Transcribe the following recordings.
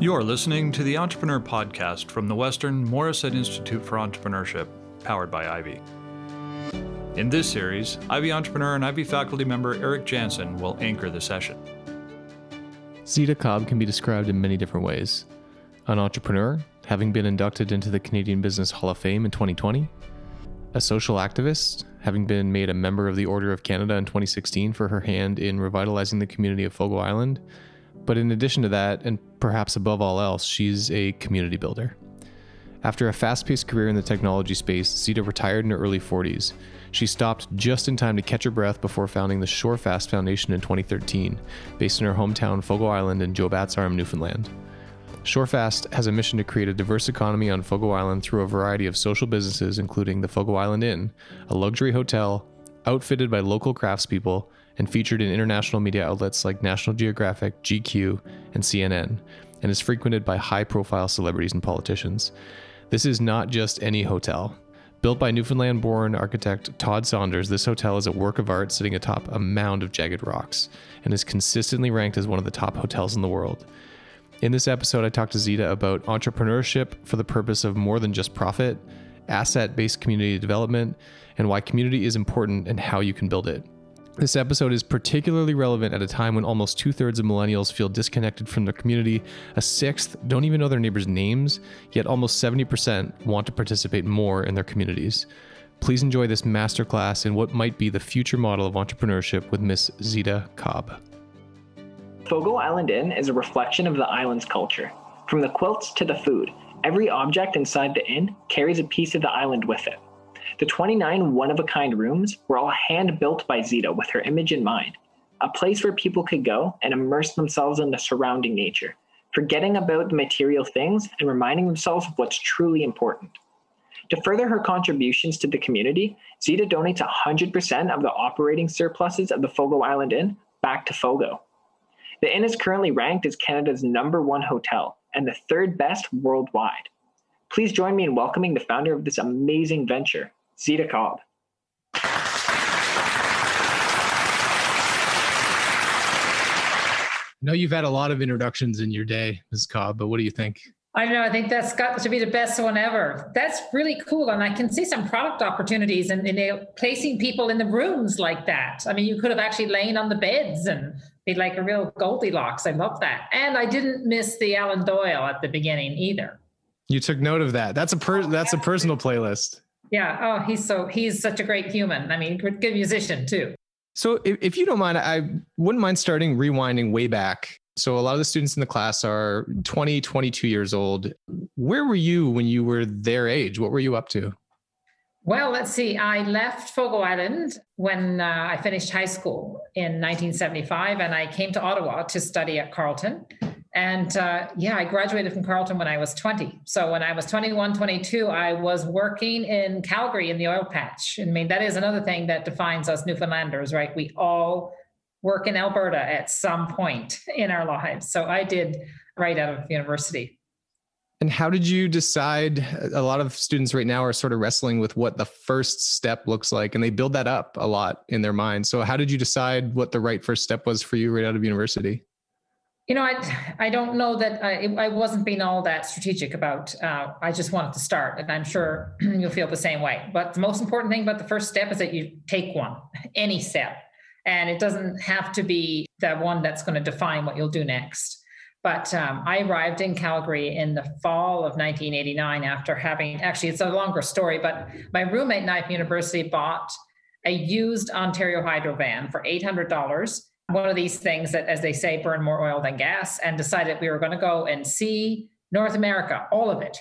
You're listening to the Entrepreneur Podcast from the Western Morrissette Institute for Entrepreneurship, powered by Ivey. In this series, Ivey entrepreneur and Ivey faculty member Eric Janssen will anchor the session. Zita Cobb can be described in many different ways. An entrepreneur, having been inducted into the Canadian Business Hall of Fame in 2020, a social activist, having been made a member of the Order of Canada in 2016 for her hand in revitalizing the community of Fogo Island. But in addition to that, and perhaps above all else, she's a community builder. After a fast paced career in the technology space, Zita retired in her early 40s. She stopped just in time to catch her breath before founding the Shorefast Foundation in 2013, based in her hometown Fogo Island in Joe Batt's Arm, Newfoundland. Shorefast has a mission to create a diverse economy on Fogo Island through a variety of social businesses, including the Fogo Island Inn, a luxury hotel outfitted by local craftspeople and featured in international media outlets like National Geographic, GQ, and CNN, and is frequented by high profile celebrities and politicians. This is not just any hotel. Built by Newfoundland born architect Todd Saunders, this hotel is a work of art sitting atop a mound of jagged rocks and is consistently ranked as one of the top hotels in the world. In this episode, I talked to Zita about entrepreneurship for the purpose of more than just profit, asset based community development, and why community is important and how you can build it. This episode is particularly relevant at a time when almost two thirds of millennials feel disconnected from their community, a sixth don't even know their neighbors' names, yet almost 70% want to participate more in their communities. Please enjoy this masterclass in what might be the future model of entrepreneurship with Miss Zita Cobb. Fogo Island Inn is a reflection of the island's culture. From the quilts to the food, every object inside the inn carries a piece of the island with it. The 29 one of a kind rooms were all hand built by Zita with her image in mind, a place where people could go and immerse themselves in the surrounding nature, forgetting about the material things and reminding themselves of what's truly important. To further her contributions to the community, Zita donates 100% of the operating surpluses of the Fogo Island Inn back to Fogo. The inn is currently ranked as Canada's number one hotel and the third best worldwide. Please join me in welcoming the founder of this amazing venture, Zita Cobb. I know you've had a lot of introductions in your day, Ms. Cobb, but what do you think? I know. I think that's got to be the best one ever. That's really cool. And I can see some product opportunities and, and uh, placing people in the rooms like that. I mean, you could have actually lain on the beds and be like a real Goldilocks. I love that. And I didn't miss the Alan Doyle at the beginning either. You took note of that. That's a per- oh, that's a personal playlist. Yeah. Oh, he's so he's such a great human. I mean, good musician too. So, if, if you don't mind, I wouldn't mind starting rewinding way back. So, a lot of the students in the class are 20, 22 years old. Where were you when you were their age? What were you up to? Well, let's see. I left Fogo Island when uh, I finished high school in 1975, and I came to Ottawa to study at Carleton. And uh, yeah, I graduated from Carleton when I was 20. So when I was 21, 22, I was working in Calgary in the oil patch. I mean, that is another thing that defines us Newfoundlanders, right? We all work in Alberta at some point in our lives. So I did right out of university. And how did you decide? A lot of students right now are sort of wrestling with what the first step looks like, and they build that up a lot in their mind. So, how did you decide what the right first step was for you right out of university? You know, I I don't know that I, I wasn't being all that strategic about. Uh, I just wanted to start, and I'm sure you'll feel the same way. But the most important thing about the first step is that you take one, any step, and it doesn't have to be the one that's going to define what you'll do next. But um, I arrived in Calgary in the fall of 1989 after having actually it's a longer story, but my roommate I from university bought a used Ontario Hydro van for eight hundred dollars one of these things that, as they say, burn more oil than gas, and decided we were going to go and see North America, all of it.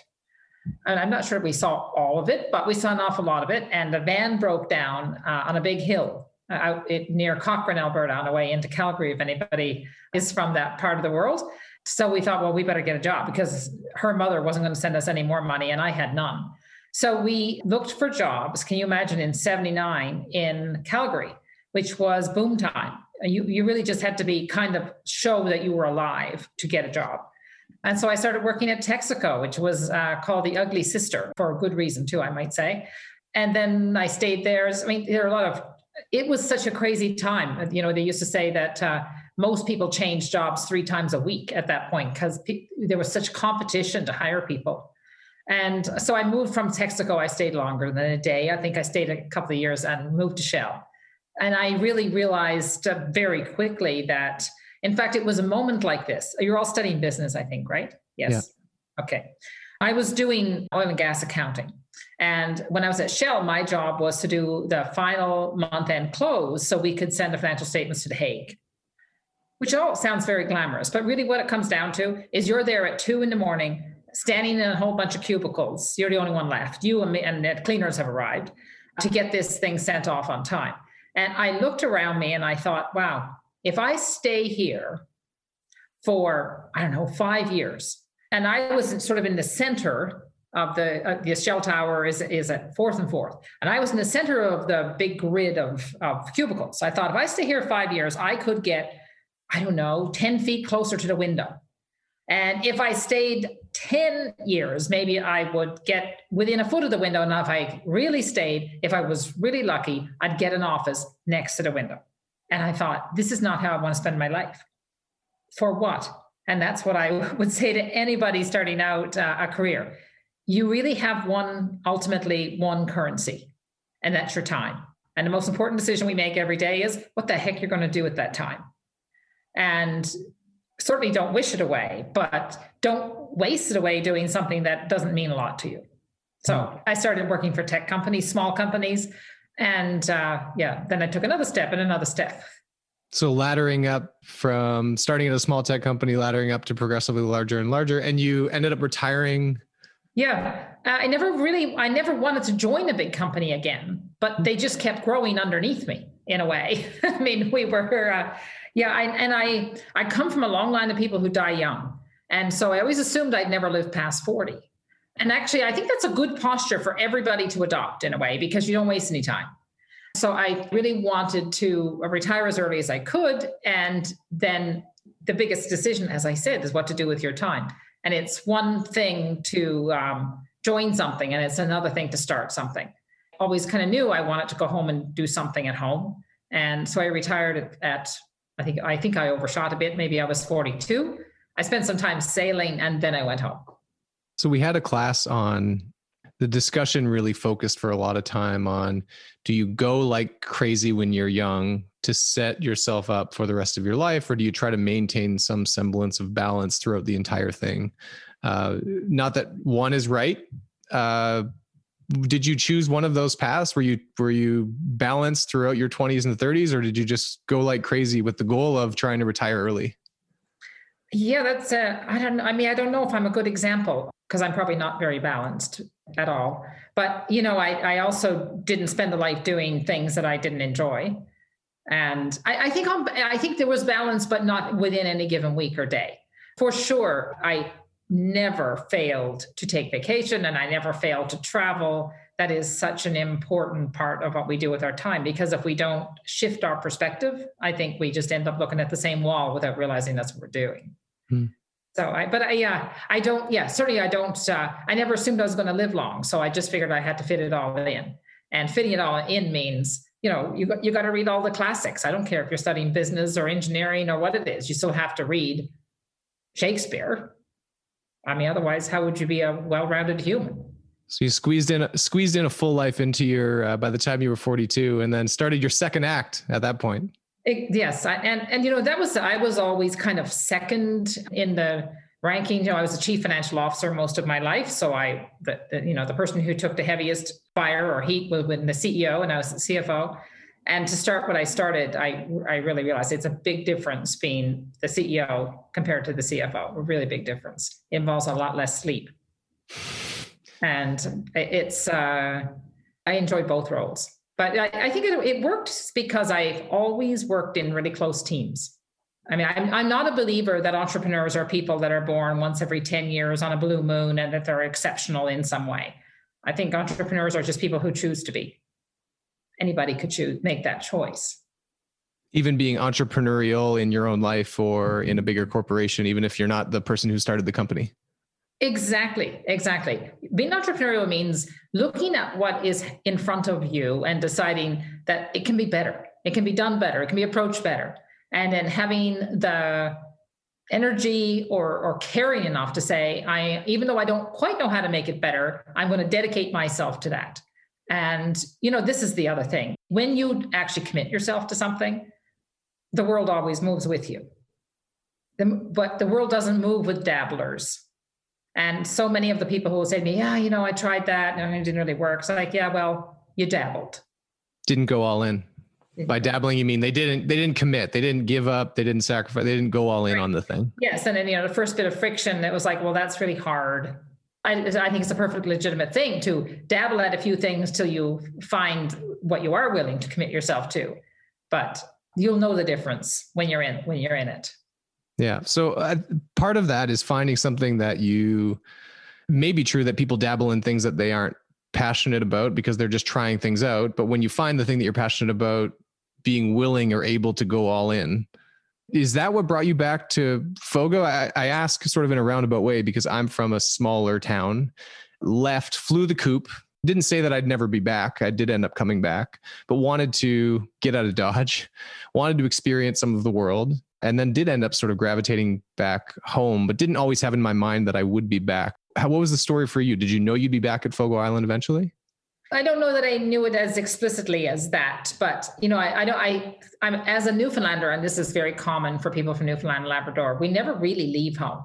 And I'm not sure we saw all of it, but we saw an awful lot of it. And the van broke down uh, on a big hill uh, out near Cochrane, Alberta, on the way into Calgary, if anybody is from that part of the world. So we thought, well, we better get a job because her mother wasn't going to send us any more money, and I had none. So we looked for jobs. Can you imagine in 79 in Calgary, which was boom time? You, you really just had to be kind of show that you were alive to get a job. And so I started working at Texaco, which was uh, called the Ugly Sister for a good reason, too, I might say. And then I stayed there. I mean, there are a lot of, it was such a crazy time. You know, they used to say that uh, most people change jobs three times a week at that point because pe- there was such competition to hire people. And so I moved from Texaco. I stayed longer than a day. I think I stayed a couple of years and moved to Shell. And I really realized uh, very quickly that, in fact, it was a moment like this. You're all studying business, I think, right? Yes. Yeah. Okay. I was doing oil and gas accounting. And when I was at Shell, my job was to do the final month end close so we could send the financial statements to The Hague, which all sounds very glamorous. But really, what it comes down to is you're there at two in the morning, standing in a whole bunch of cubicles. You're the only one left. You and, me, and the cleaners have arrived to get this thing sent off on time. And I looked around me and I thought, wow, if I stay here for, I don't know, five years, and I was sort of in the center of the uh, the Shell Tower is is at fourth and fourth, and I was in the center of the big grid of of cubicles. I thought if I stay here five years, I could get I don't know ten feet closer to the window, and if I stayed ten years, maybe I would get within a foot of the window. And if I really stayed, if I was really lucky, I'd get an office next to the window. And I thought, this is not how I want to spend my life. For what? And that's what I would say to anybody starting out uh, a career you really have one, ultimately, one currency, and that's your time. And the most important decision we make every day is what the heck you're going to do with that time. And certainly don't wish it away, but don't waste it away doing something that doesn't mean a lot to you. So I started working for tech companies, small companies. And uh, yeah, then I took another step and another step. So laddering up from starting at a small tech company, laddering up to progressively larger and larger, and you ended up retiring yeah. Uh, I never really, I never wanted to join a big company again, but they just kept growing underneath me in a way. I mean, we were, uh, yeah, I, and I, I come from a long line of people who die young. And so I always assumed I'd never live past 40. And actually, I think that's a good posture for everybody to adopt in a way because you don't waste any time. So I really wanted to retire as early as I could. And then the biggest decision, as I said, is what to do with your time. And it's one thing to um, join something, and it's another thing to start something. Always kind of knew I wanted to go home and do something at home, and so I retired at, at I think I think I overshot a bit. Maybe I was 42. I spent some time sailing, and then I went home. So we had a class on the discussion really focused for a lot of time on do you go like crazy when you're young to set yourself up for the rest of your life or do you try to maintain some semblance of balance throughout the entire thing uh, not that one is right uh, did you choose one of those paths? Were you were you balanced throughout your 20s and 30s or did you just go like crazy with the goal of trying to retire early? Yeah that's uh, i don't i mean i don't know if i'm a good example because i'm probably not very balanced at all. But you know I, I also didn't spend the life doing things that i didn't enjoy. And I, I think I'm, I think there was balance, but not within any given week or day. For sure, I never failed to take vacation, and I never failed to travel. That is such an important part of what we do with our time because if we don't shift our perspective, I think we just end up looking at the same wall without realizing that's what we're doing. Hmm. So I, but I, yeah, I don't, yeah, certainly I don't, uh, I never assumed I was going to live long. So I just figured I had to fit it all in. And fitting it all in means you know you you got to read all the classics i don't care if you're studying business or engineering or what it is you still have to read shakespeare i mean otherwise how would you be a well-rounded human so you squeezed in squeezed in a full life into your uh, by the time you were 42 and then started your second act at that point it, yes I, and and you know that was i was always kind of second in the ranking. You know, I was a chief financial officer most of my life, so I, the, the, you know, the person who took the heaviest fire or heat was when the CEO, and I was the CFO. And to start what I started, I I really realized it's a big difference being the CEO compared to the CFO. A really big difference. It involves a lot less sleep, and it's uh, I enjoy both roles. But I, I think it, it worked because I've always worked in really close teams. I mean, I'm, I'm not a believer that entrepreneurs are people that are born once every 10 years on a blue moon and that they're exceptional in some way. I think entrepreneurs are just people who choose to be. Anybody could choose, make that choice. Even being entrepreneurial in your own life or in a bigger corporation, even if you're not the person who started the company. Exactly, exactly. Being entrepreneurial means looking at what is in front of you and deciding that it can be better. It can be done better. It can be approached better and then having the energy or or caring enough to say i even though i don't quite know how to make it better i'm going to dedicate myself to that and you know this is the other thing. When you actually commit yourself to something the world always moves with you. The, but the world doesn't move with dabblers. And so many of the people who will say to me yeah you know i tried that and it didn't really work. So like yeah well you dabbled. Didn't go all in. By dabbling, you mean they didn't they didn't commit, they didn't give up, they didn't sacrifice, they didn't go all in right. on the thing. Yes, and then you know the first bit of friction, it was like, well, that's really hard. I, I think it's a perfectly legitimate thing to dabble at a few things till you find what you are willing to commit yourself to, but you'll know the difference when you're in when you're in it. Yeah. So uh, part of that is finding something that you may be true that people dabble in things that they aren't passionate about because they're just trying things out. But when you find the thing that you're passionate about, being willing or able to go all in. Is that what brought you back to Fogo? I, I ask sort of in a roundabout way because I'm from a smaller town, left, flew the coop, didn't say that I'd never be back. I did end up coming back, but wanted to get out of Dodge, wanted to experience some of the world, and then did end up sort of gravitating back home, but didn't always have in my mind that I would be back. How, what was the story for you? Did you know you'd be back at Fogo Island eventually? I don't know that I knew it as explicitly as that, but you know, I, I don't. I I'm as a Newfoundlander, and this is very common for people from Newfoundland and Labrador. We never really leave home,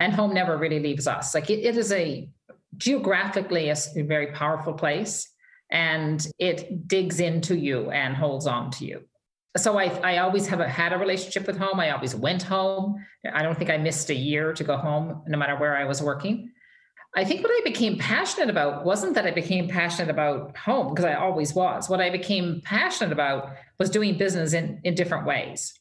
and home never really leaves us. Like it, it is a geographically a very powerful place, and it digs into you and holds on to you. So I I always have a, had a relationship with home. I always went home. I don't think I missed a year to go home, no matter where I was working. I think what I became passionate about wasn't that I became passionate about home, because I always was. What I became passionate about was doing business in, in different ways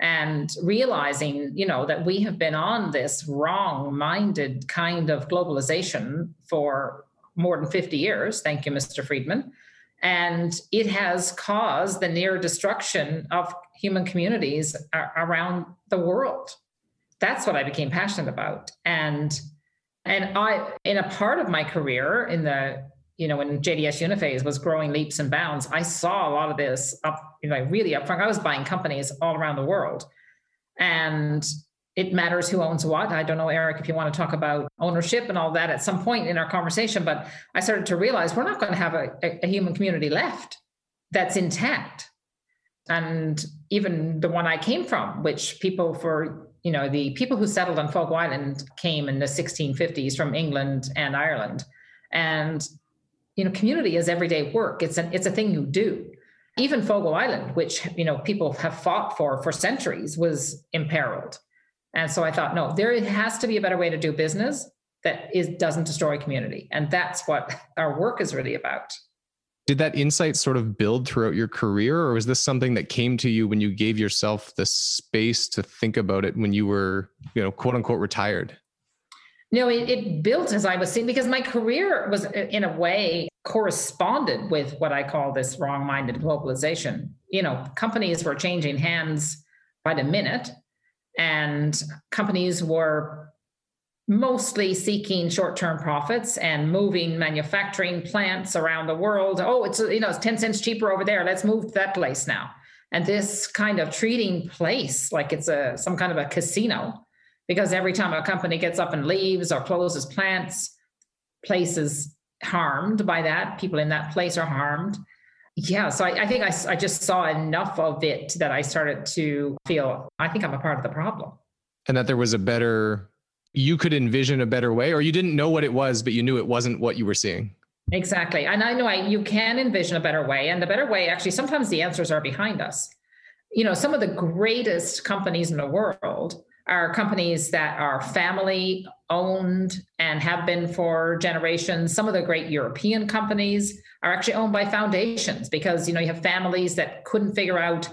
and realizing, you know, that we have been on this wrong minded kind of globalization for more than 50 years. Thank you, Mr. Friedman. And it has caused the near destruction of human communities around the world. That's what I became passionate about. And and I, in a part of my career in the, you know, when JDS Uniphase was growing leaps and bounds, I saw a lot of this up, you know, really upfront. I was buying companies all around the world. And it matters who owns what. I don't know, Eric, if you want to talk about ownership and all that at some point in our conversation, but I started to realize we're not going to have a, a, human community left that's intact. And even the one I came from, which people for you know, the people who settled on Fogo Island came in the 1650s from England and Ireland. And, you know, community is everyday work. It's an, it's a thing you do. Even Fogo Island, which, you know, people have fought for for centuries, was imperiled. And so I thought, no, there has to be a better way to do business that is doesn't destroy community. And that's what our work is really about did that insight sort of build throughout your career or was this something that came to you when you gave yourself the space to think about it when you were you know quote unquote retired? No it, it built as i was saying because my career was uh, in a way corresponded with what i call this wrong-minded globalization. You know companies were changing hands by the minute and companies were mostly seeking short-term profits and moving manufacturing plants around the world. Oh, it's you know it's ten cents cheaper over there. Let's move to that place now. And this kind of treating place like it's a some kind of a casino, because every time a company gets up and leaves or closes plants, places harmed by that. People in that place are harmed. Yeah, so I, I think I, I just saw enough of it that I started to feel I think I'm a part of the problem. And that there was a better you could envision a better way or you didn't know what it was but you knew it wasn't what you were seeing? Exactly. And i know I, you can envision a better way and the better way actually sometimes the answers are behind us. You know some of the greatest companies in the world are companies that are family owned and have been for generations. Some of the great european companies are actually owned by foundations because you know you have families that couldn't figure out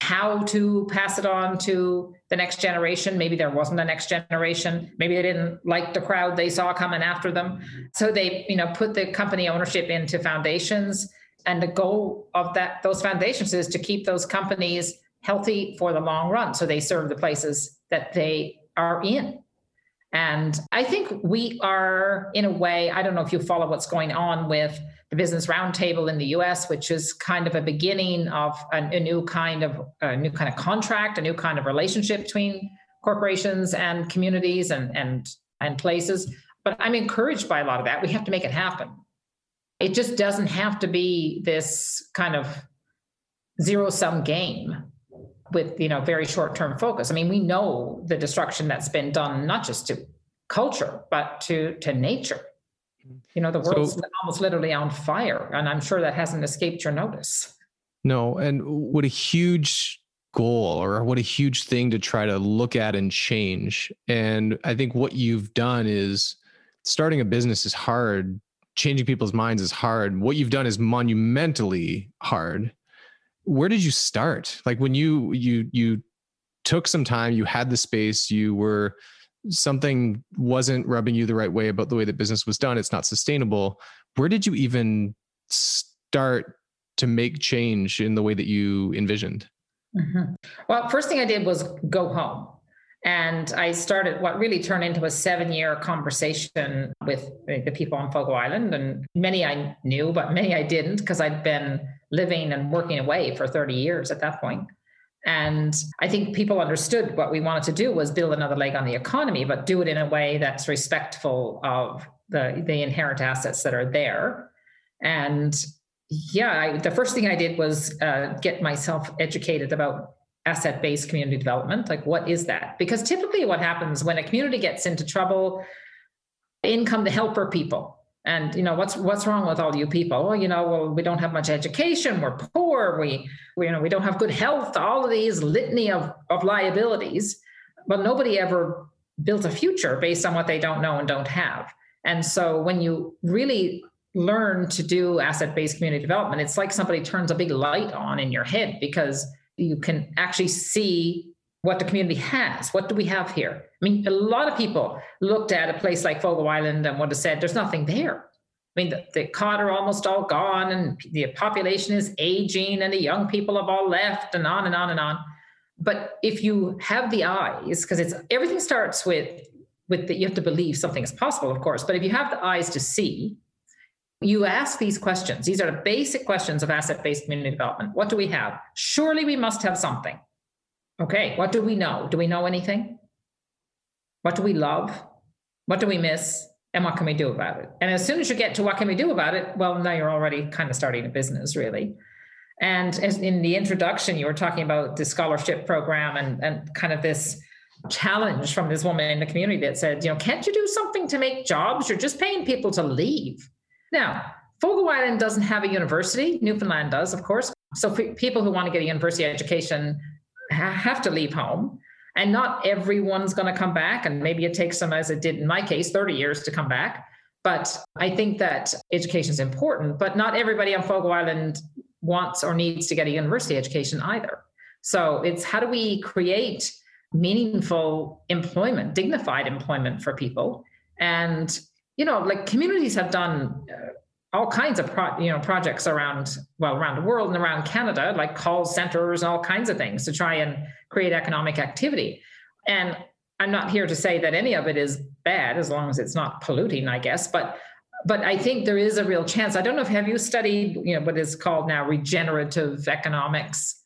how to pass it on to the next generation. Maybe there wasn't a next generation. Maybe they didn't like the crowd they saw coming after them. So they, you know, put the company ownership into foundations. And the goal of that those foundations is to keep those companies healthy for the long run. So they serve the places that they are in. And I think we are, in a way, I don't know if you follow what's going on with the Business Roundtable in the U.S., which is kind of a beginning of a, a new kind of a new kind of contract, a new kind of relationship between corporations and communities and and and places. But I'm encouraged by a lot of that. We have to make it happen. It just doesn't have to be this kind of zero sum game with you know very short term focus. I mean, we know the destruction that's been done not just to culture but to to nature. You know, the world's so, almost literally on fire, and I'm sure that hasn't escaped your notice. No, and what a huge goal or what a huge thing to try to look at and change. And I think what you've done is starting a business is hard, changing people's minds is hard. What you've done is monumentally hard where did you start? Like when you you you took some time, you had the space, you were something wasn't rubbing you the right way about the way that business was done. It's not sustainable. Where did you even start to make change in the way that you envisioned? Mm-hmm. Well, first thing I did was go home. And I started what really turned into a seven year conversation with the people on Fogo Island. And many I knew, but many I didn't because I'd been living and working away for 30 years at that point. And I think people understood what we wanted to do was build another leg on the economy, but do it in a way that's respectful of the, the inherent assets that are there. And yeah, I, the first thing I did was uh, get myself educated about asset based community development. Like, what is that? Because typically, what happens when a community gets into trouble, in come the helper people and you know what's what's wrong with all you people? Well you know well we don't have much education. We're poor. We, we you know we don't have good health. All of these litany of of liabilities. But nobody ever built a future based on what they don't know and don't have. And so when you really learn to do asset based community development it's like somebody turns a big light on in your head because you can actually see what the community has. What do we have here? I mean, a lot of people looked at a place like Fogo Island and would have said, there's nothing there. I mean, the, the cod are almost all gone, and the population is aging, and the young people have all left, and on and on and on. But if you have the eyes, because it's everything starts with with that you have to believe something is possible, of course. But if you have the eyes to see, you ask these questions. These are the basic questions of asset-based community development. What do we have? Surely we must have something. Okay, what do we know? Do we know anything? What do we love? What do we miss? And what can we do about it? And as soon as you get to what can we do about it, well, now you're already kind of starting a business, really. And in the introduction, you were talking about the scholarship program and, and kind of this challenge from this woman in the community that said, you know, can't you do something to make jobs? You're just paying people to leave. Now, Fogo Island doesn't have a university. Newfoundland does, of course. So people who want to get a university education have to leave home. And not everyone's going to come back and maybe it takes them as it did in my case 30 years to come back. But i think that education is important but not everybody on fogo island wants or needs to get a university education either. So it's how do we create meaningful employment dignified employment for people? And you know like communities have done uh, all kinds of pro, you know projects around well around the world and around Canada, like call centers and all kinds of things to try and create economic activity. And I'm not here to say that any of it is bad as long as it's not polluting, I guess. But but I think there is a real chance. I don't know if have you studied you know what is called now regenerative economics.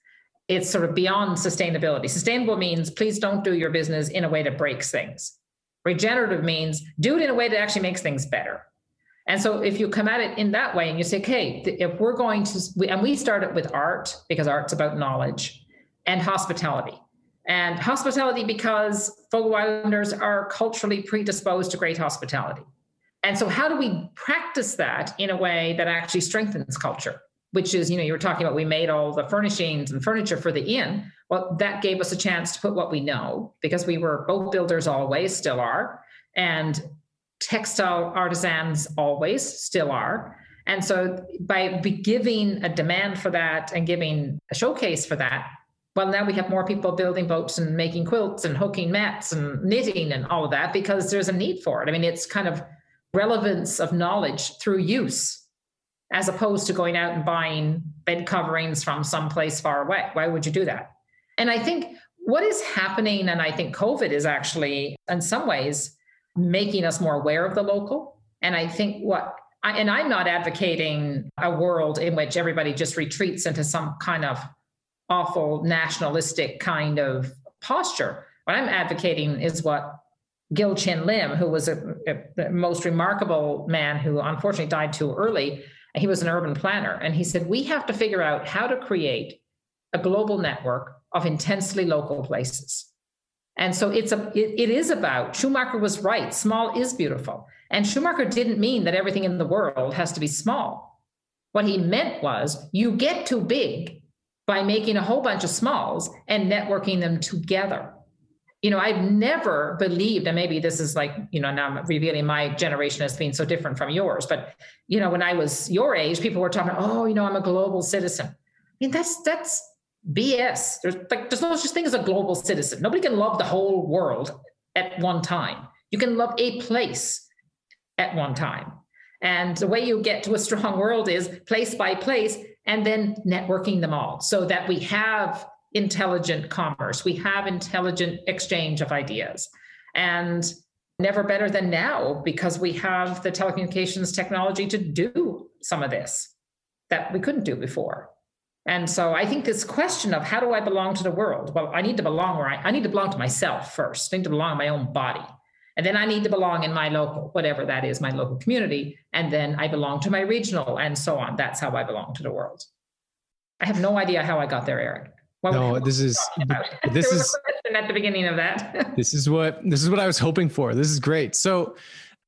It's sort of beyond sustainability. Sustainable means please don't do your business in a way that breaks things. Regenerative means do it in a way that actually makes things better. And so if you come at it in that way and you say, okay, if we're going to, and we started with art because art's about knowledge and hospitality. And hospitality because Fogo Islanders are culturally predisposed to great hospitality. And so how do we practice that in a way that actually strengthens culture? Which is, you know, you were talking about we made all the furnishings and furniture for the inn. Well, that gave us a chance to put what we know because we were boat builders always, still are. And textile artisans always still are. And so by giving a demand for that and giving a showcase for that, well, now we have more people building boats and making quilts and hooking mats and knitting and all of that because there's a need for it. I mean, it's kind of relevance of knowledge through use as opposed to going out and buying bed coverings from someplace far away. Why would you do that? And I think what is happening, and I think COVID is actually, in some ways, making us more aware of the local. And I think what, I, and I'm not advocating a world in which everybody just retreats into some kind of awful nationalistic kind of posture. What I'm advocating is what Gill-Chin Lim, who was a, a, most remarkable man who unfortunately died too early, he was an urban planner. And he said, We have to figure out how to create a global network of intensely local places. And so it's a it, it is about Schumacher was right. Small is beautiful. And Schumacher didn't mean that everything in the world has to be small. What he meant was you get too big by making a whole bunch of smalls and networking them together. You know, I've never believed, and maybe this is like, you know, now I'm revealing my generation as being so different from yours, but you know, when I was your age, people were talking, oh, you know, I'm a global citizen. I mean, that's that's BS. There's like there's no such thing as a global citizen. Nobody can love the whole world at one time. You can love a place at one time. And the way you get to a strong world is place by place and then networking them all so that we have intelligent commerce, we have intelligent exchange of ideas. And never better than now because we have the telecommunications technology to do some of this that we couldn't do before. And so I think this question of how do I belong to the world? Well, I need to belong where I, I need to belong to myself first. I need to belong in my own body. And then I need to belong in my local, whatever that is, my local community. And then I belong to my regional and so on. That's how I belong to the world. I have no idea how I got there, Eric. What no, this is this is at the beginning of that. this is what this is what I was hoping for. This is great. So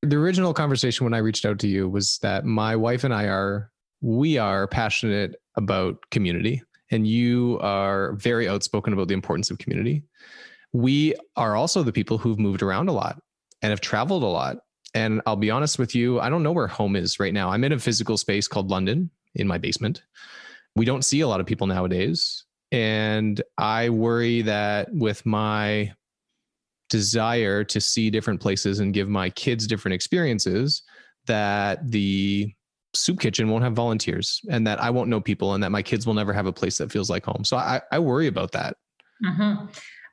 the original conversation when I reached out to you was that my wife and I are we are passionate about community and you are very outspoken about the importance of community. We are also the people who've moved around a lot and have traveled a lot. And I'll be honest with you, I don't know where home is right now. I'm in a physical space called London in my basement. We don't see a lot of people nowadays. And I worry that with my desire to see different places and give my kids different experiences, that the soup kitchen won't have volunteers and that I won't know people and that my kids will never have a place that feels like home. So I, I worry about that. Mm-hmm.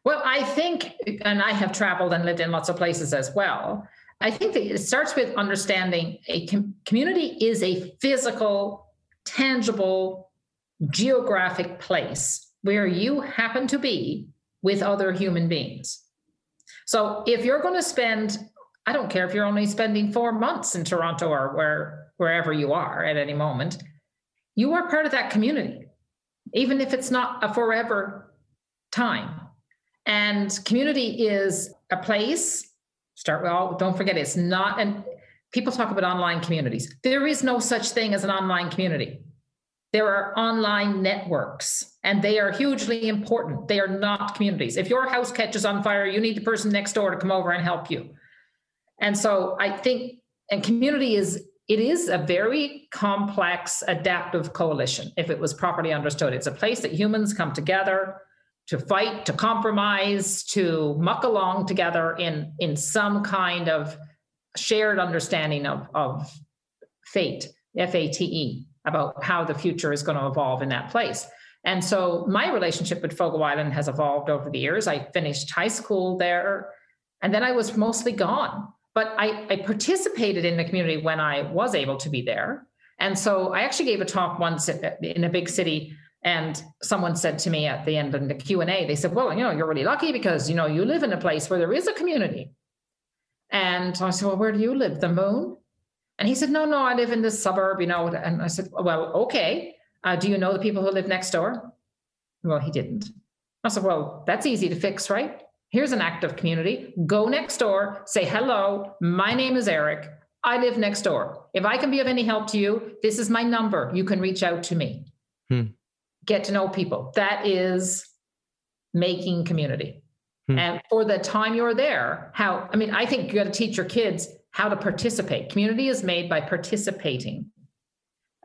Well, I think, and I have traveled and lived in lots of places as well. I think that it starts with understanding a com- community is a physical, tangible, geographic place where you happen to be with other human beings. So if you're going to spend, I don't care if you're only spending four months in Toronto or where wherever you are at any moment, you are part of that community, even if it's not a forever time. And community is a place. Start well, don't forget it's not and people talk about online communities. There is no such thing as an online community. There are online networks, and they are hugely important. They are not communities. If your house catches on fire, you need the person next door to come over and help you. And so I think, and community is it is a very complex adaptive coalition if it was properly understood. It's a place that humans come together to fight, to compromise, to muck along together in, in some kind of shared understanding of, of fate, F A T E, about how the future is going to evolve in that place. And so my relationship with Fogo Island has evolved over the years. I finished high school there, and then I was mostly gone but I, I participated in the community when I was able to be there. And so I actually gave a talk once in a big city and someone said to me at the end of the q&a they said well you know you're really lucky because you know you live in a place where there is a community. And i said well where do you live? The moon? And he said no no i live in this suburb you know. And i said well okay. Uh, do you know the people who live next door? Well he didn't. I said well that's easy to fix right Here's an act of community. Go next door, say, hello, my name is Eric. I live next door. If I can be of any help to you, this is my number. You can reach out to me. Hmm. Get to know people. That is making community. Hmm. And for the time you're there, how, I mean, I think you got to teach your kids how to participate. Community is made by participating.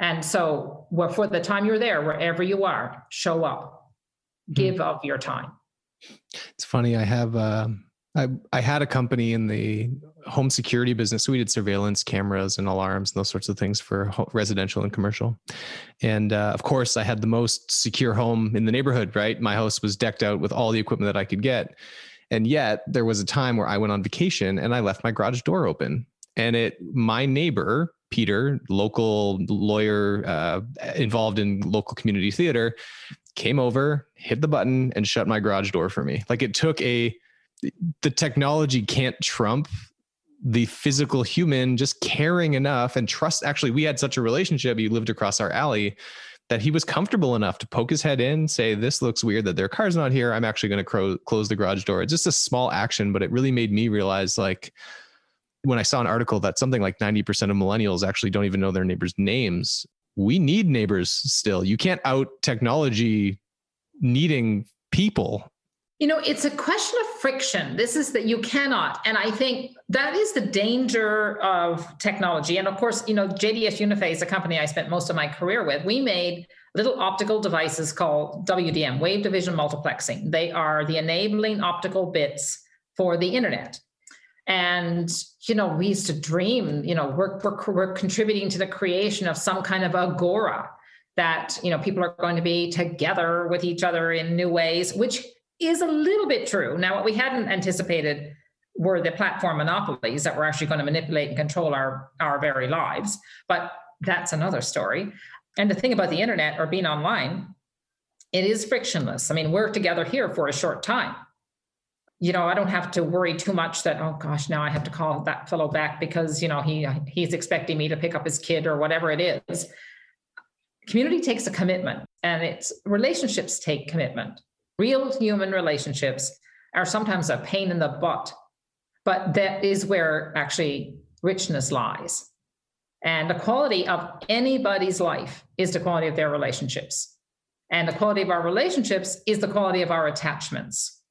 And so, well, for the time you're there, wherever you are, show up, hmm. give of your time. It's funny. I have uh, I I had a company in the home security business. So we did surveillance cameras and alarms and those sorts of things for residential and commercial. And uh, of course, I had the most secure home in the neighborhood. Right, my house was decked out with all the equipment that I could get. And yet there was a time where I went on vacation and I left my garage door open. And it, my neighbor, Peter, local lawyer uh, involved in local community theater, came over, hit the button, and shut my garage door for me. Like it took a, the technology can't trump the physical human just caring enough and trust. Actually, we had such a relationship. He lived across our alley that he was comfortable enough to poke his head in, say, This looks weird that their car's not here. I'm actually going to cro- close the garage door. It's just a small action, but it really made me realize like, when I saw an article that something like 90% of millennials actually don't even know their neighbors' names, we need neighbors still. You can't out technology needing people. You know, it's a question of friction. This is that you cannot. And I think that is the danger of technology. And of course, you know, JDS Uniphase, a company I spent most of my career with, we made little optical devices called WDM, wave division multiplexing. They are the enabling optical bits for the internet. And, you know, we used to dream, you know, we're, we're, we're contributing to the creation of some kind of agora that, you know, people are going to be together with each other in new ways, which is a little bit true. Now, what we hadn't anticipated were the platform monopolies that were actually going to manipulate and control our, our very lives. But that's another story. And the thing about the internet or being online, it is frictionless. I mean, we're together here for a short time you know, I don't have to worry too much that oh gosh, now I have to call that fellow back because you know he he's expecting me to pick up his kid or whatever it is. Community takes a commitment, and it's relationships take commitment. Real human relationships are sometimes a pain in the butt, but that is where actually richness lies. And the quality of anybody's life is the quality of their relationships. And the quality of our relationships is the quality of our attachments.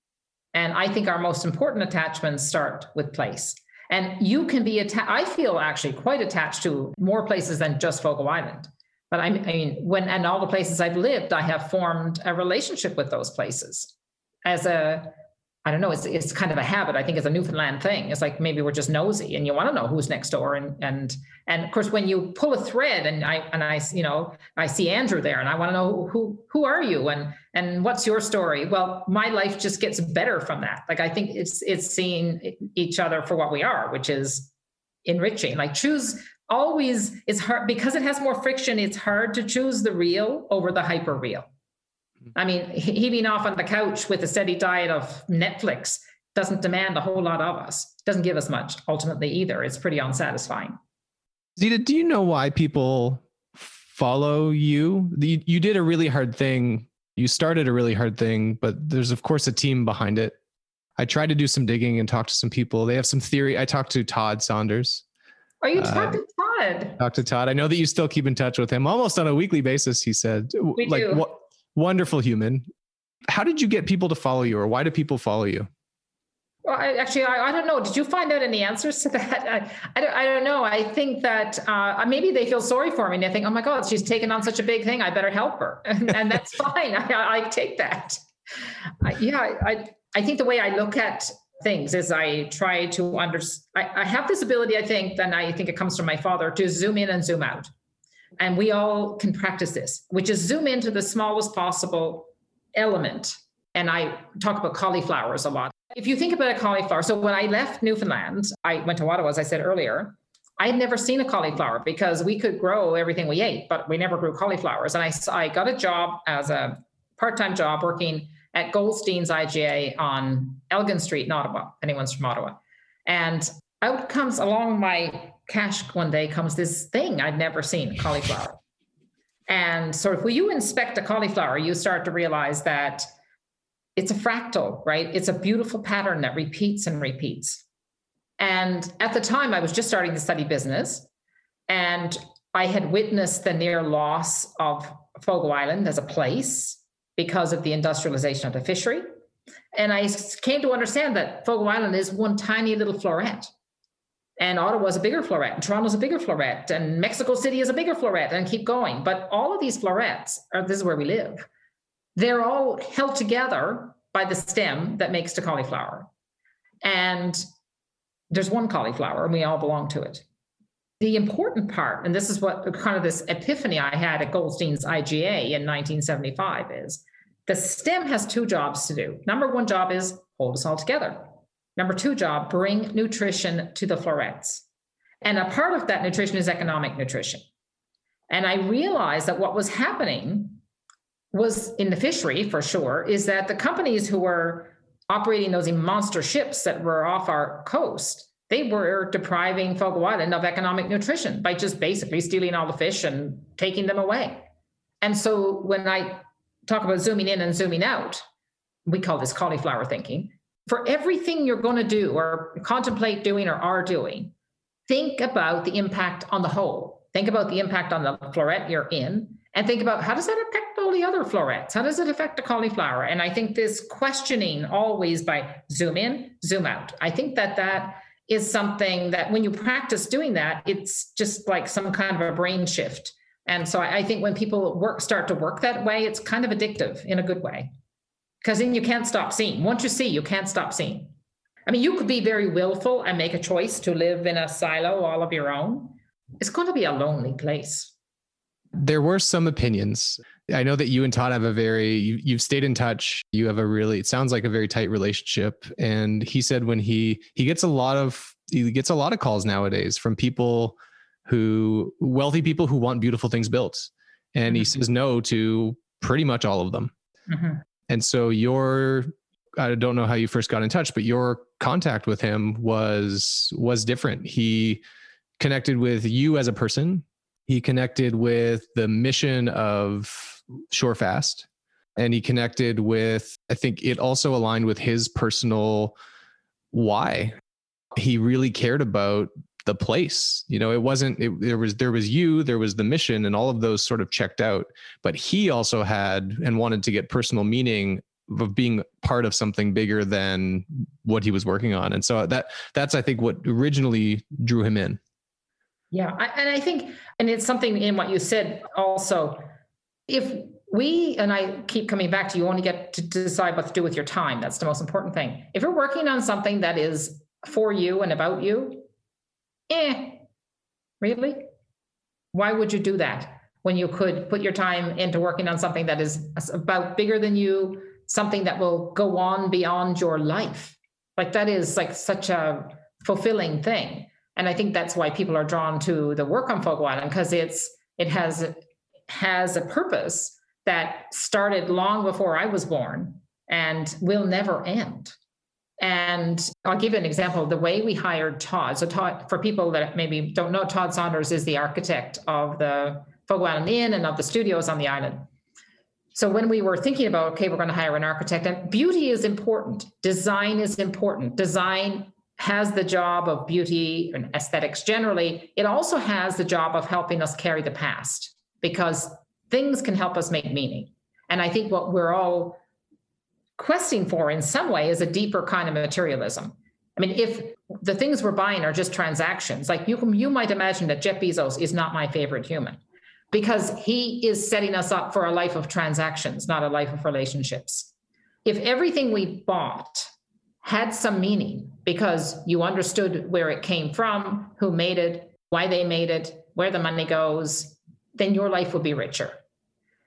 And I think our most important attachments start with place. And you can be attached, I feel actually quite attached to more places than just Fogo Island. But I mean, when, and all the places I've lived, I have formed a relationship with those places as a, I don't know, it's, it's kind of a habit. I think it's a Newfoundland thing. It's like maybe we're just nosy and you want to know who's next door. And, and, and of course, when you pull a thread and I, and I, you know, I see Andrew there and I want to know who, who are you and, and what's your story? Well, my life just gets better from that. Like, I think it's, it's seeing each other for what we are, which is enriching. Like choose always is hard because it has more friction. It's hard to choose the real over the hyper real. I mean, he being off on the couch with a steady diet of Netflix doesn't demand a whole lot of us. Doesn't give us much ultimately either. It's pretty unsatisfying. Zita, do you know why people follow you? You, you did a really hard thing. You started a really hard thing, but there's of course a team behind it. I tried to do some digging and talk to some people. They have some theory. I talked to Todd Saunders. Are you uh, to Todd? Talked to Todd. I know that you still keep in touch with him almost on a weekly basis. He said, we like, do. what? Wonderful human. How did you get people to follow you, or why do people follow you? Well, I, actually, I, I, don't know. Did you find out any answers to that? I, I, don't, I don't know. I think that uh, maybe they feel sorry for me and they think, oh my God, she's taken on such a big thing. I better help her. And, and that's fine. I, I, take that. yeah, I, I think the way I look at things is I try to understand. I have this ability, I think, and I think it comes from my father, to zoom in and zoom out. And we all can practice this, which is zoom into the smallest possible element. And I talk about cauliflowers a lot. If you think about a cauliflower, so when I left Newfoundland, I went to Ottawa, as I said earlier. I had never seen a cauliflower because we could grow everything we ate, but we never grew cauliflowers. And I, I got a job as a part time job working at Goldstein's IGA on Elgin Street in Ottawa. Anyone's from Ottawa. And out comes along my cash one day comes this thing I'd never seen cauliflower. And so if you inspect a cauliflower, you start to realize that it's a fractal, right? It's a beautiful pattern that repeats and repeats. And at the time, I was just starting to study business, and I had witnessed the near loss of Fogo Island as a place because of the industrialization of the fishery. And I came to understand that Fogo Island is one tiny little floret and Ottawa Ottawa's a bigger floret, and Toronto's a bigger floret, and Mexico City is a bigger floret, and keep going. But all of these florets, are, this is where we live, they're all held together by the stem that makes the cauliflower. And there's one cauliflower, and we all belong to it. The important part, and this is what kind of this epiphany I had at Goldstein's IGA in 1975 is the stem has two jobs to do. Number one job is hold us all together. Number two job, bring nutrition to the florets. And a part of that nutrition is economic nutrition. And I realized that what was happening was in the fishery for sure, is that the companies who were operating those monster ships that were off our coast, they were depriving Fogo Island of economic nutrition by just basically stealing all the fish and taking them away. And so when I talk about zooming in and zooming out, we call this cauliflower thinking. For everything you're going to do or contemplate doing or are doing, think about the impact on the whole. Think about the impact on the floret you're in and think about how does that affect all the other florets? How does it affect the cauliflower? And I think this questioning always by zoom in, zoom out. I think that that is something that when you practice doing that, it's just like some kind of a brain shift. And so I think when people work start to work that way, it's kind of addictive in a good way. Because then you can't stop seeing. Once you see, you can't stop seeing. I mean, you could be very willful and make a choice to live in a silo all of your own. It's going to be a lonely place. There were some opinions. I know that you and Todd have a very, you, have stayed in touch. You have a really, it sounds like a very tight relationship. And he said when he, he gets a lot of, he gets a lot of calls nowadays from people who, wealthy people who want beautiful things built. And mm-hmm. he says no to pretty much all of them. Mm-hmm. And so your I don't know how you first got in touch, but your contact with him was was different. He connected with you as a person. He connected with the mission of Shorefast, and he connected with. I think it also aligned with his personal why. He really cared about the place. You know, it wasn't. It, there was there was you, there was the mission, and all of those sort of checked out. But he also had and wanted to get personal meaning of being part of something bigger than what he was working on and so that that's i think what originally drew him in yeah I, and i think and it's something in what you said also if we and i keep coming back to you only get to decide what to do with your time that's the most important thing if you're working on something that is for you and about you eh really why would you do that when you could put your time into working on something that is about bigger than you something that will go on beyond your life. Like that is like such a fulfilling thing. And I think that's why people are drawn to the work on Fogo Island because it's it has has a purpose that started long before I was born and will never end. And I'll give you an example. The way we hired Todd. So Todd, for people that maybe don't know, Todd Saunders is the architect of the Fogo Island Inn and of the studios on the island. So when we were thinking about, okay, we're going to hire an architect, and beauty is important, design is important. Design has the job of beauty and aesthetics generally. It also has the job of helping us carry the past because things can help us make meaning. And I think what we're all questing for in some way is a deeper kind of materialism. I mean, if the things we're buying are just transactions, like you you might imagine that Jeff Bezos is not my favorite human because he is setting us up for a life of transactions, not a life of relationships. If everything we bought had some meaning because you understood where it came from, who made it, why they made it, where the money goes, then your life would be richer.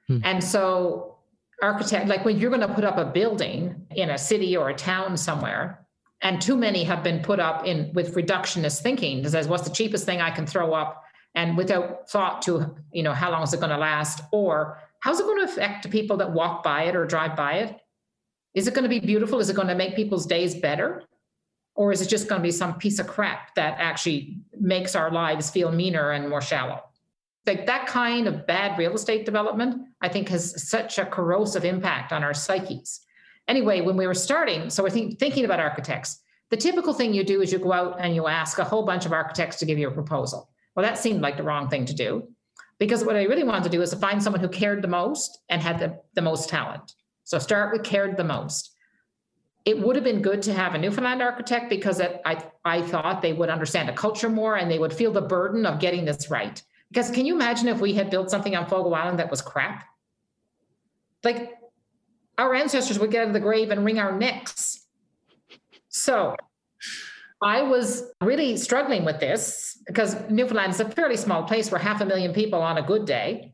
Hmm. And so, architect, like when you're going to put up a building in a city or a town somewhere, and too many have been put up in with reductionist thinking, says, what's the cheapest thing I can throw up? and without thought to you know how long is it going to last? Or how's it going to affect the people that walk by it or drive by it? Is it going to be beautiful? Is it going to make people's days better? Or is it just going to be some piece of crap that actually makes our lives feel meaner and more shallow? Like that kind of bad real estate development i think has such a corrosive impact on our psyches anyway when we were starting so we're think, thinking about architects the typical thing you do is you go out and you ask a whole bunch of architects to give you a proposal well, that seemed like the wrong thing to do because what I really wanted to do is to find someone who cared the most and had the, the most talent. So start with cared the most. It would have been good to have a Newfoundland architect because it, I, I thought they would understand the culture more and they would feel the burden of getting this right. Because can you imagine if we had built something on Fogo Island that was crap? Like our ancestors would get out of the grave and wring our necks. So I was really struggling with this because Newfoundland is a fairly small place. We're half a million people on a good day.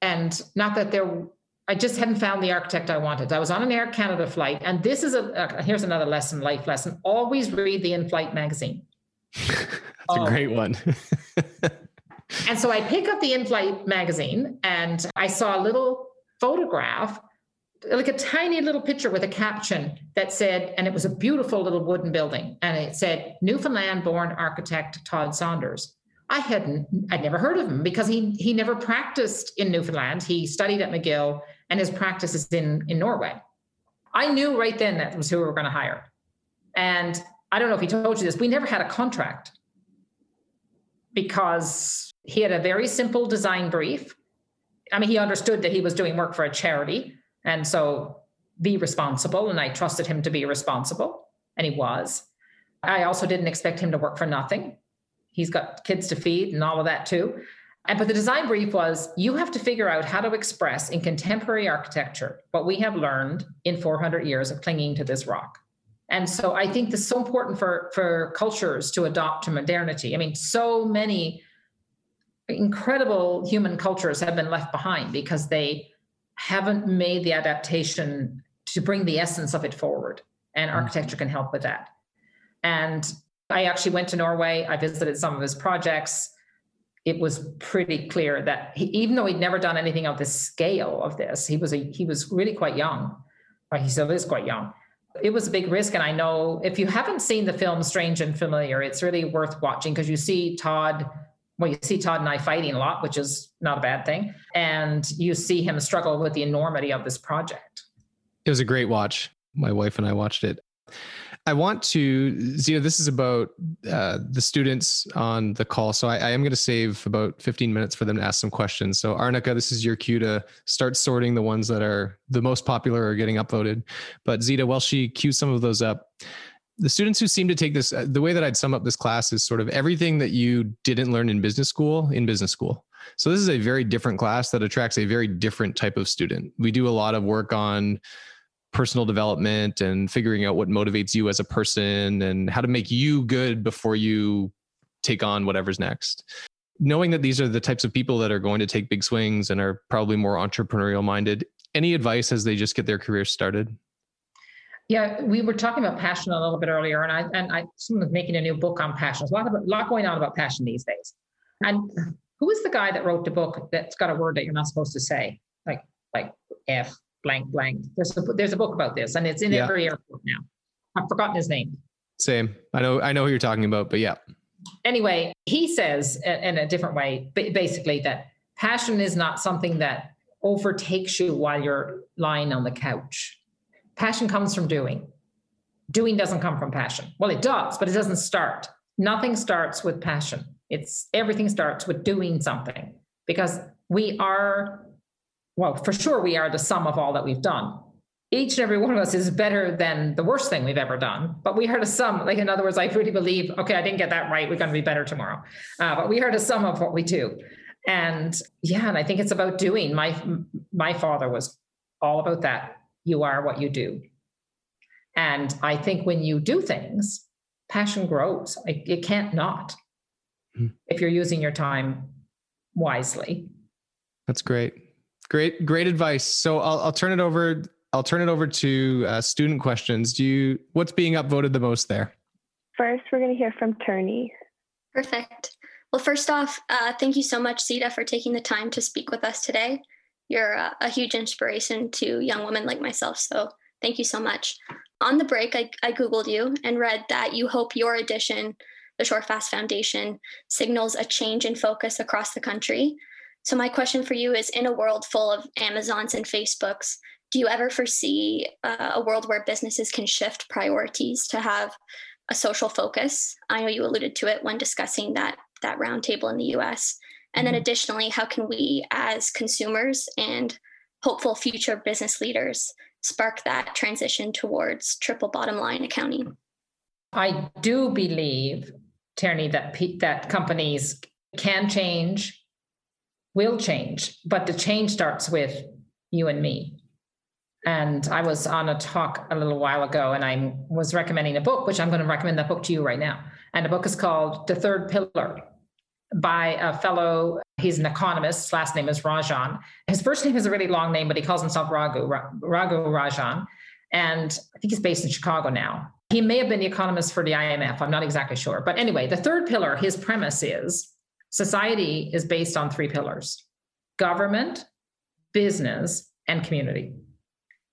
And not that there, I just hadn't found the architect I wanted. I was on an Air Canada flight, and this is a uh, here's another lesson, life lesson. Always read the in-flight magazine. That's oh. a great one. and so I pick up the in-flight magazine, and I saw a little photograph, like a tiny little picture with a caption that said, and it was a beautiful little wooden building, and it said Newfoundland-born architect Todd Saunders. I hadn't, I'd never heard of him because he he never practiced in Newfoundland. He studied at McGill and his practice is in, in Norway. I knew right then that was who we were going to hire. And I don't know if he told you this, we never had a contract because he had a very simple design brief. I mean, he understood that he was doing work for a charity. And so be responsible. And I trusted him to be responsible. And he was. I also didn't expect him to work for nothing. He's got kids to feed and all of that too. And but the design brief was you have to figure out how to express in contemporary architecture what we have learned in 400 years of clinging to this rock. And so I think this is so important for, for cultures to adopt to modernity. I mean, so many incredible human cultures have been left behind because they haven't made the adaptation to bring the essence of it forward. And mm-hmm. architecture can help with that. And I actually went to Norway. I visited some of his projects it was pretty clear that he, even though he'd never done anything of the scale of this, he was a he was really quite young. Or he still is quite young. It was a big risk, and I know if you haven't seen the film Strange and Familiar, it's really worth watching because you see Todd. Well, you see Todd and I fighting a lot, which is not a bad thing, and you see him struggle with the enormity of this project. It was a great watch. My wife and I watched it. I want to, Zita, this is about uh, the students on the call. So I, I am going to save about 15 minutes for them to ask some questions. So Arnica, this is your cue to start sorting the ones that are the most popular or getting upvoted. But Zita, while she cues some of those up, the students who seem to take this, the way that I'd sum up this class is sort of everything that you didn't learn in business school in business school. So this is a very different class that attracts a very different type of student. We do a lot of work on personal development and figuring out what motivates you as a person and how to make you good before you take on whatever's next. Knowing that these are the types of people that are going to take big swings and are probably more entrepreneurial minded, any advice as they just get their career started? Yeah, we were talking about passion a little bit earlier, and I and I someone's making a new book on passion. There's a lot of a lot going on about passion these days. And who is the guy that wrote the book that's got a word that you're not supposed to say, like like F blank blank. There's a, there's a book about this, and it's in yeah. every airport now. I've forgotten his name. Same. I know I know who you're talking about, but yeah. Anyway, he says in a different way, basically that passion is not something that overtakes you while you're lying on the couch. Passion comes from doing. Doing doesn't come from passion. Well, it does, but it doesn't start. Nothing starts with passion. It's everything starts with doing something because we are well, for sure, we are the sum of all that we've done. Each and every one of us is better than the worst thing we've ever done. But we are the sum. Like, in other words, I really believe, okay, I didn't get that right. We're going to be better tomorrow. Uh, but we are the sum of what we do. And yeah, and I think it's about doing. My my father was all about that. You are what you do. And I think when you do things, passion grows. It, it can't not hmm. if you're using your time wisely. That's great. Great, great advice. So I'll, I'll turn it over. I'll turn it over to uh, student questions. Do you? What's being upvoted the most there? First, we're going to hear from Tierney. Perfect. Well, first off, uh, thank you so much, Zita, for taking the time to speak with us today. You're a, a huge inspiration to young women like myself. So thank you so much. On the break, I, I Googled you and read that you hope your addition, the Shorefast Foundation, signals a change in focus across the country so, my question for you is in a world full of Amazons and Facebooks, do you ever foresee uh, a world where businesses can shift priorities to have a social focus? I know you alluded to it when discussing that, that roundtable in the US. And then, mm-hmm. additionally, how can we as consumers and hopeful future business leaders spark that transition towards triple bottom line accounting? I do believe, Tierney, that that companies can change will change, but the change starts with you and me. And I was on a talk a little while ago and I was recommending a book, which I'm going to recommend that book to you right now. And the book is called The Third Pillar. By a fellow, he's an economist. His last name is Rajan. His first name is a really long name, but he calls himself Raghu, Raghu Rajan. And I think he's based in Chicago now. He may have been the economist for the IMF. I'm not exactly sure. But anyway, the third pillar, his premise is society is based on three pillars government, business, and community.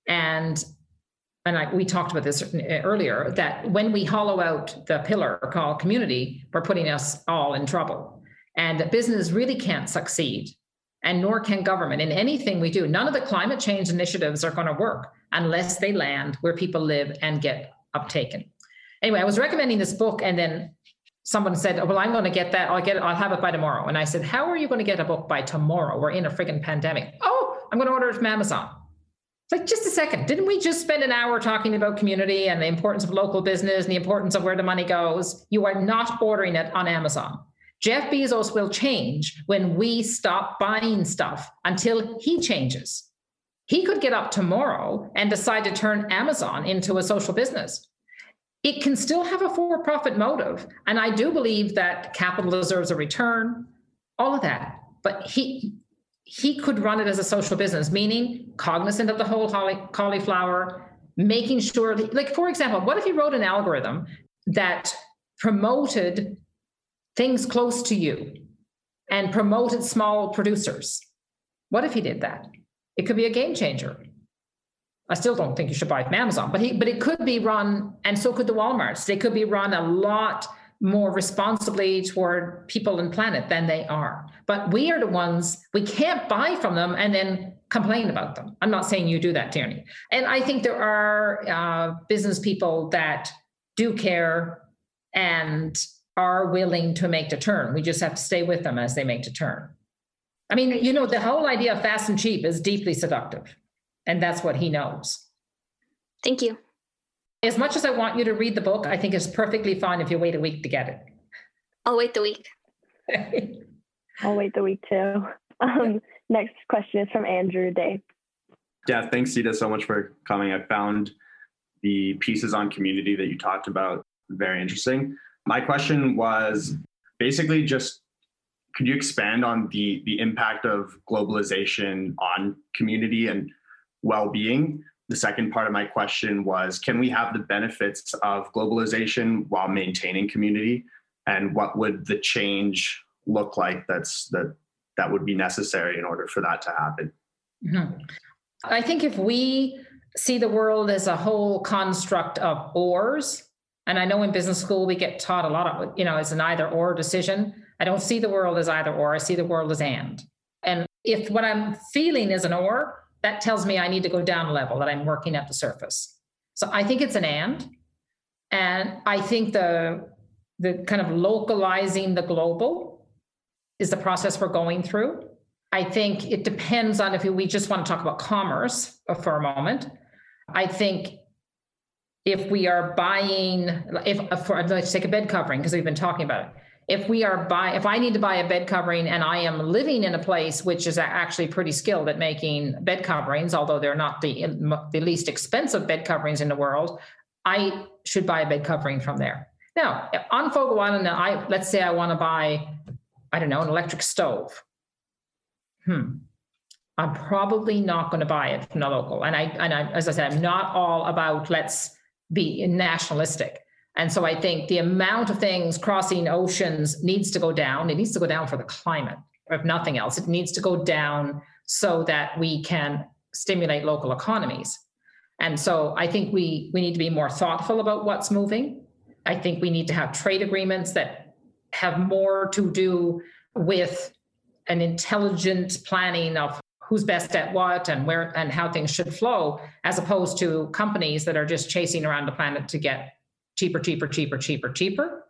And and I, we talked about this earlier that when we hollow out the pillar called community, we're putting us all in trouble. And business really can't succeed, and nor can government in anything we do. None of the climate change initiatives are going to work unless they land where people live and get uptaken. Anyway, I was recommending this book, and then someone said, oh, "Well, I'm going to get that. I'll get it. I'll have it by tomorrow." And I said, "How are you going to get a book by tomorrow? We're in a friggin' pandemic." Oh, I'm going to order it from Amazon. Like, just a second. Didn't we just spend an hour talking about community and the importance of local business and the importance of where the money goes? You are not ordering it on Amazon. Jeff Bezos will change when we stop buying stuff until he changes. He could get up tomorrow and decide to turn Amazon into a social business. It can still have a for profit motive. And I do believe that capital deserves a return, all of that. But he, he could run it as a social business, meaning cognizant of the whole cauliflower, making sure, like, for example, what if he wrote an algorithm that promoted things close to you and promoted small producers? What if he did that? It could be a game changer. I still don't think you should buy from Amazon, but he, but it could be run, and so could the WalMarts. They could be run a lot more responsibly toward people and planet than they are. But we are the ones we can't buy from them and then complain about them. I'm not saying you do that, Tierney. And I think there are uh, business people that do care and are willing to make the turn. We just have to stay with them as they make the turn. I mean, you know, the whole idea of fast and cheap is deeply seductive, and that's what he knows. Thank you. As much as I want you to read the book, I think it's perfectly fine if you wait a week to get it. I'll wait the week. I'll wait the week too. Um, next question is from Andrew Day. Yeah, thanks, Zita, so much for coming. I found the pieces on community that you talked about very interesting. My question was basically just could you expand on the the impact of globalization on community and well-being? The second part of my question was can we have the benefits of globalization while maintaining community? And what would the change look like that's that that would be necessary in order for that to happen? Mm-hmm. i think if we see the world as a whole construct of ors and i know in business school we get taught a lot of you know it's an either or decision i don't see the world as either or i see the world as and and if what i'm feeling is an or that tells me I need to go down a level, that I'm working at the surface. So I think it's an and. And I think the the kind of localizing the global is the process we're going through. I think it depends on if we just want to talk about commerce for a moment. I think if we are buying, if for let's take a bed covering because we've been talking about it. If we are buy if i need to buy a bed covering and i am living in a place which is actually pretty skilled at making bed coverings although they're not the the least expensive bed coverings in the world i should buy a bed covering from there. Now on fogo island i let's say i want to buy i don't know an electric stove. Hmm. I'm probably not going to buy it from the local and i and I, as i said i'm not all about let's be nationalistic and so I think the amount of things crossing oceans needs to go down. It needs to go down for the climate, if nothing else. It needs to go down so that we can stimulate local economies. And so I think we we need to be more thoughtful about what's moving. I think we need to have trade agreements that have more to do with an intelligent planning of who's best at what and where and how things should flow as opposed to companies that are just chasing around the planet to get cheaper, cheaper, cheaper, cheaper, cheaper.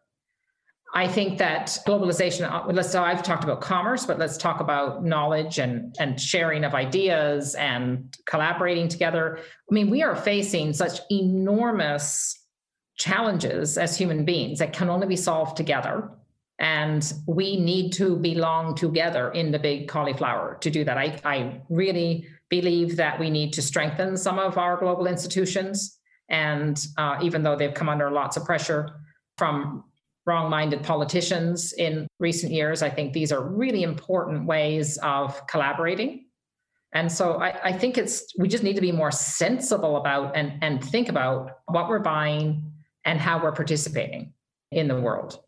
I think that globalization, uh, let's so I've talked about commerce, but let's talk about knowledge and, and sharing of ideas and collaborating together. I mean, we are facing such enormous challenges as human beings that can only be solved together. And we need to belong together in the big cauliflower to do that. I, I really believe that we need to strengthen some of our global institutions and uh, even though they've come under lots of pressure from wrong minded politicians in recent years. I think these are really important ways of collaborating. And so I, I, think it's we just need to be more sensible about and, and think about what we're buying and how we're participating in the world.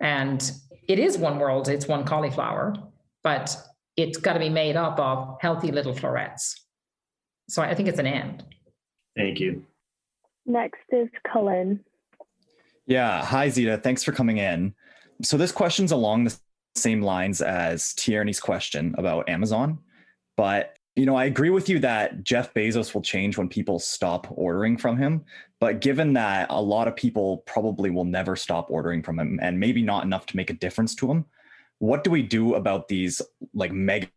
And it is one world, it's one cauliflower, but it's got to be made up of healthy little florets. So I think it's an and. Thank you. Next is Cullen. Yeah. Hi, Zita. Thanks for coming in. So this question's along the same lines as Tierney's question about Amazon. But you know, I agree with you that Jeff Bezos will change when people stop ordering from him. But given that a lot of people probably will never stop ordering from him and maybe not enough to make a difference to him, what do we do about these like mega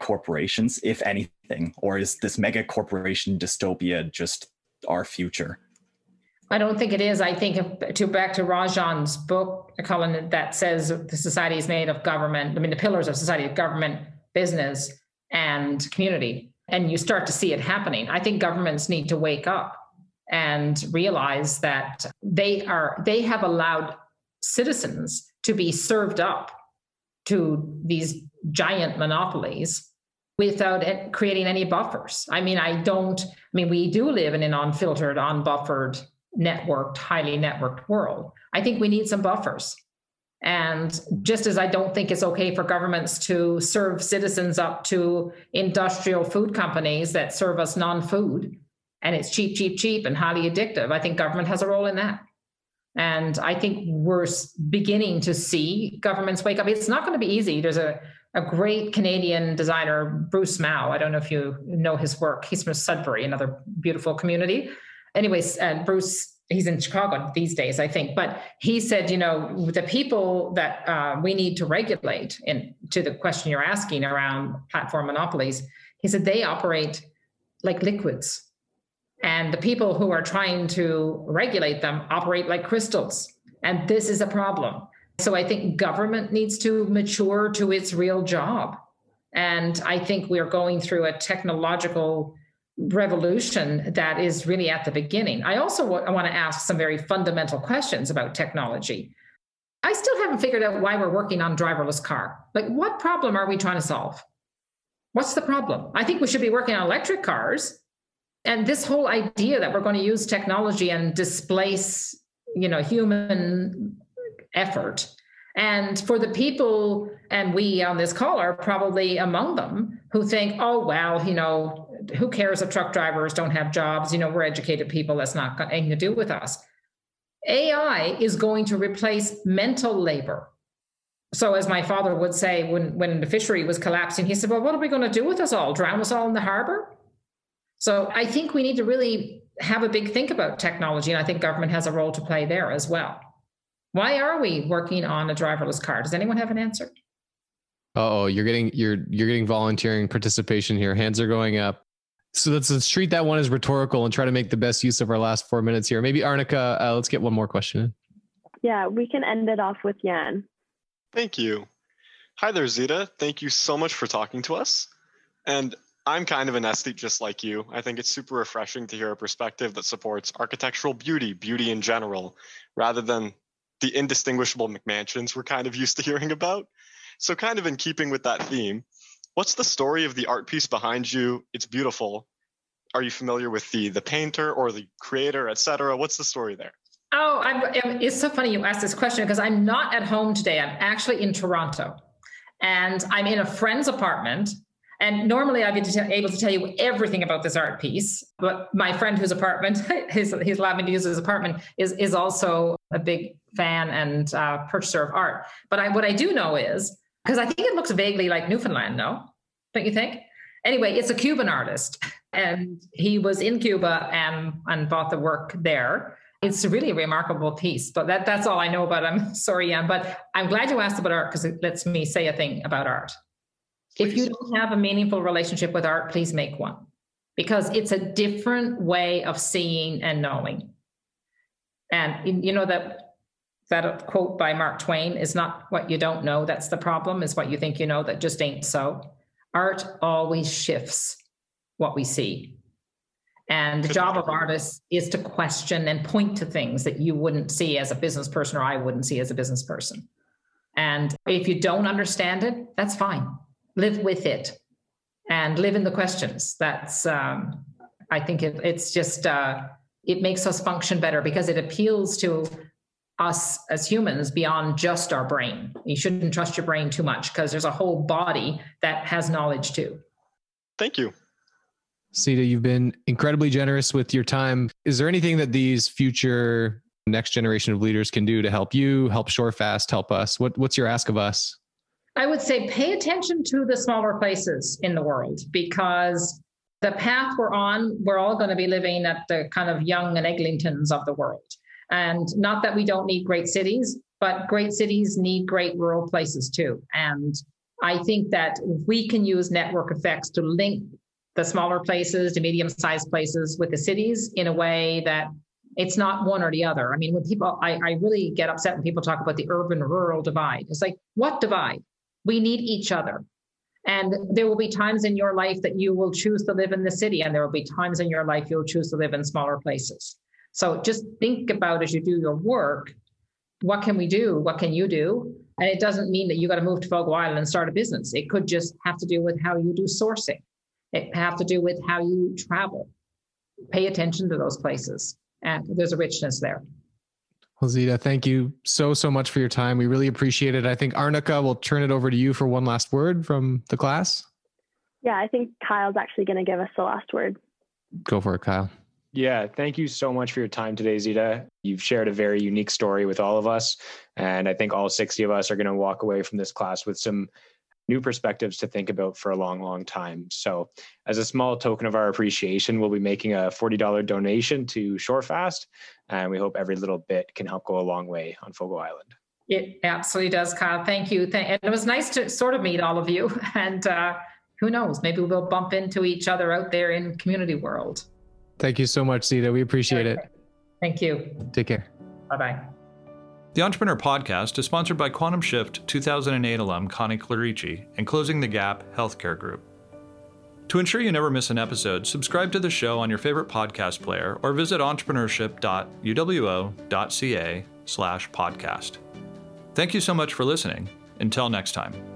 corporations, if anything? Or is this mega corporation dystopia just our future? I don't think it is. I think to back to Rajan's book, Cullen, that says the society is made of government. I mean, the pillars of society: government, business, and community. And you start to see it happening. I think governments need to wake up and realize that they are they have allowed citizens to be served up to these giant monopolies without creating any buffers. I mean, I don't. I mean, we do live in an unfiltered, unbuffered networked, highly networked world. I think we need some buffers. And just as I don't think it's okay for governments to serve citizens up to industrial food companies that serve us non food and it's cheap, cheap, cheap and highly addictive, I think government has a role in that. And I think we're beginning to see governments wake up. It's not going to be easy. There's a, a great Canadian designer, Bruce Mau. I don't know if you know his work. He's from Sudbury, another beautiful community anyways, and Bruce, he's in Chicago these days, I think, but he said, you know, the people that uh, we need to regulate, and to the question you're asking around platform monopolies, he said they operate like liquids. And the people who are trying to regulate them operate like crystals. And this is a problem. So I think government needs to mature to its real job. And I think we're going through a technological revolution that is really at the beginning. I also w- I want to ask some very fundamental questions about technology. I still haven't figured out why we're working on driverless car. Like, what problem are we trying to solve? What's the problem? I think we should be working on electric cars. And this whole idea that we're going to use technology and displace, you know, human effort. And for the people, and we on this call are probably among them, who think, oh, well, you know, who cares if truck drivers don't have jobs? You know, we're educated people. That's not got anything to do with us. AI is going to replace mental labor. So, as my father would say when, when the fishery was collapsing, he said, Well, what are we going to do with us all? Drown us all in the harbor? So, I think we need to really have a big think about technology. And I think government has a role to play there as well. Why are we working on a driverless car? Does anyone have an answer? Oh, you're getting you're you're getting volunteering participation here. Hands are going up. So let's, let's treat that one as rhetorical and try to make the best use of our last four minutes here. Maybe Arnica, uh, let's get one more question in. Yeah, we can end it off with Jan. Thank you. Hi there, Zita. Thank you so much for talking to us. And I'm kind of an aesthete just like you. I think it's super refreshing to hear a perspective that supports architectural beauty, beauty in general, rather than the indistinguishable McMansions we're kind of used to hearing about. So, kind of in keeping with that theme, What's the story of the art piece behind you? It's beautiful. Are you familiar with the the painter or the creator, etc.? What's the story there? Oh, I'm, it's so funny you asked this question because I'm not at home today. I'm actually in Toronto, and I'm in a friend's apartment. And normally I'd be able to tell you everything about this art piece, but my friend whose apartment, his, he's allowed me to use his apartment, is is also a big fan and uh, purchaser of art. But I, what I do know is because I think it looks vaguely like Newfoundland, no? Don't you think? Anyway, it's a Cuban artist, and he was in Cuba and and bought the work there. It's really a remarkable piece, but that, that's all I know about. I'm sorry, Jan, but I'm glad you asked about art because it lets me say a thing about art. Please. If you don't have a meaningful relationship with art, please make one because it's a different way of seeing and knowing. And you know that that quote by Mark Twain is not what you don't know that's the problem is what you think you know that just ain't so art always shifts what we see And the job of artists is to question and point to things that you wouldn't see as a business person or I wouldn't see as a business person. And if you don't understand it, that's fine. Live with it and live in the questions. That's, um, I think it, it's just, uh, it makes us function better because it appeals to us as humans beyond just our brain. You shouldn't trust your brain too much because there's a whole body that has knowledge too. Thank you. Zita, you've been incredibly generous with your time. Is there anything that these future next generation of leaders can do to help you, help Shorefast, help us? What, what's your ask of us? I would say pay attention to the smaller places in the world because the path we're on, we're all going to be living at the kind of Yonge and Eglintons of the world. And not that we don't need great cities, but great cities need great rural places too. And I think that we can use network effects to link the smaller places to medium sized places with the cities in a way that it's not one or the other. I mean, when people, I, I really get upset when people talk about the urban rural divide. It's like, what divide? We need each other. And there will be times in your life that you will choose to live in the city, and there will be times in your life you'll choose to live in smaller places. So just think about as you do your work, what can we do? What can you do? And it doesn't mean that you got to move to Fogo Island and start a business. It could just have to do with how you do sourcing. It have to do with how you travel. Pay attention to those places, and there's a richness there. Well, Zita, thank you so, so much for your time. We really appreciate it. I think Arnica will turn it over to you for one last word from the class. Yeah, I think Kyle's actually going to give us the last word. Go for it, Kyle. Yeah, thank you so much for your time today, Zita. You've shared a very unique story with all of us. And I think all 60 of us are going to walk away from this class with some new perspectives to think about for a long, long time. So, as a small token of our appreciation, we'll be making a $40 donation to Shorefast. And we hope every little bit can help go a long way on Fogo Island. It absolutely does, Kyle. Thank you. And it was nice to sort of meet all of you. And uh, who knows, maybe we'll bump into each other out there in community world. Thank you so much, Zita. We appreciate it. Thank you. Take care. Bye bye. The Entrepreneur Podcast is sponsored by Quantum Shift 2008 alum Connie Clerici and Closing the Gap Healthcare Group. To ensure you never miss an episode, subscribe to the show on your favorite podcast player or visit entrepreneurship.uwo.ca slash podcast. Thank you so much for listening. Until next time.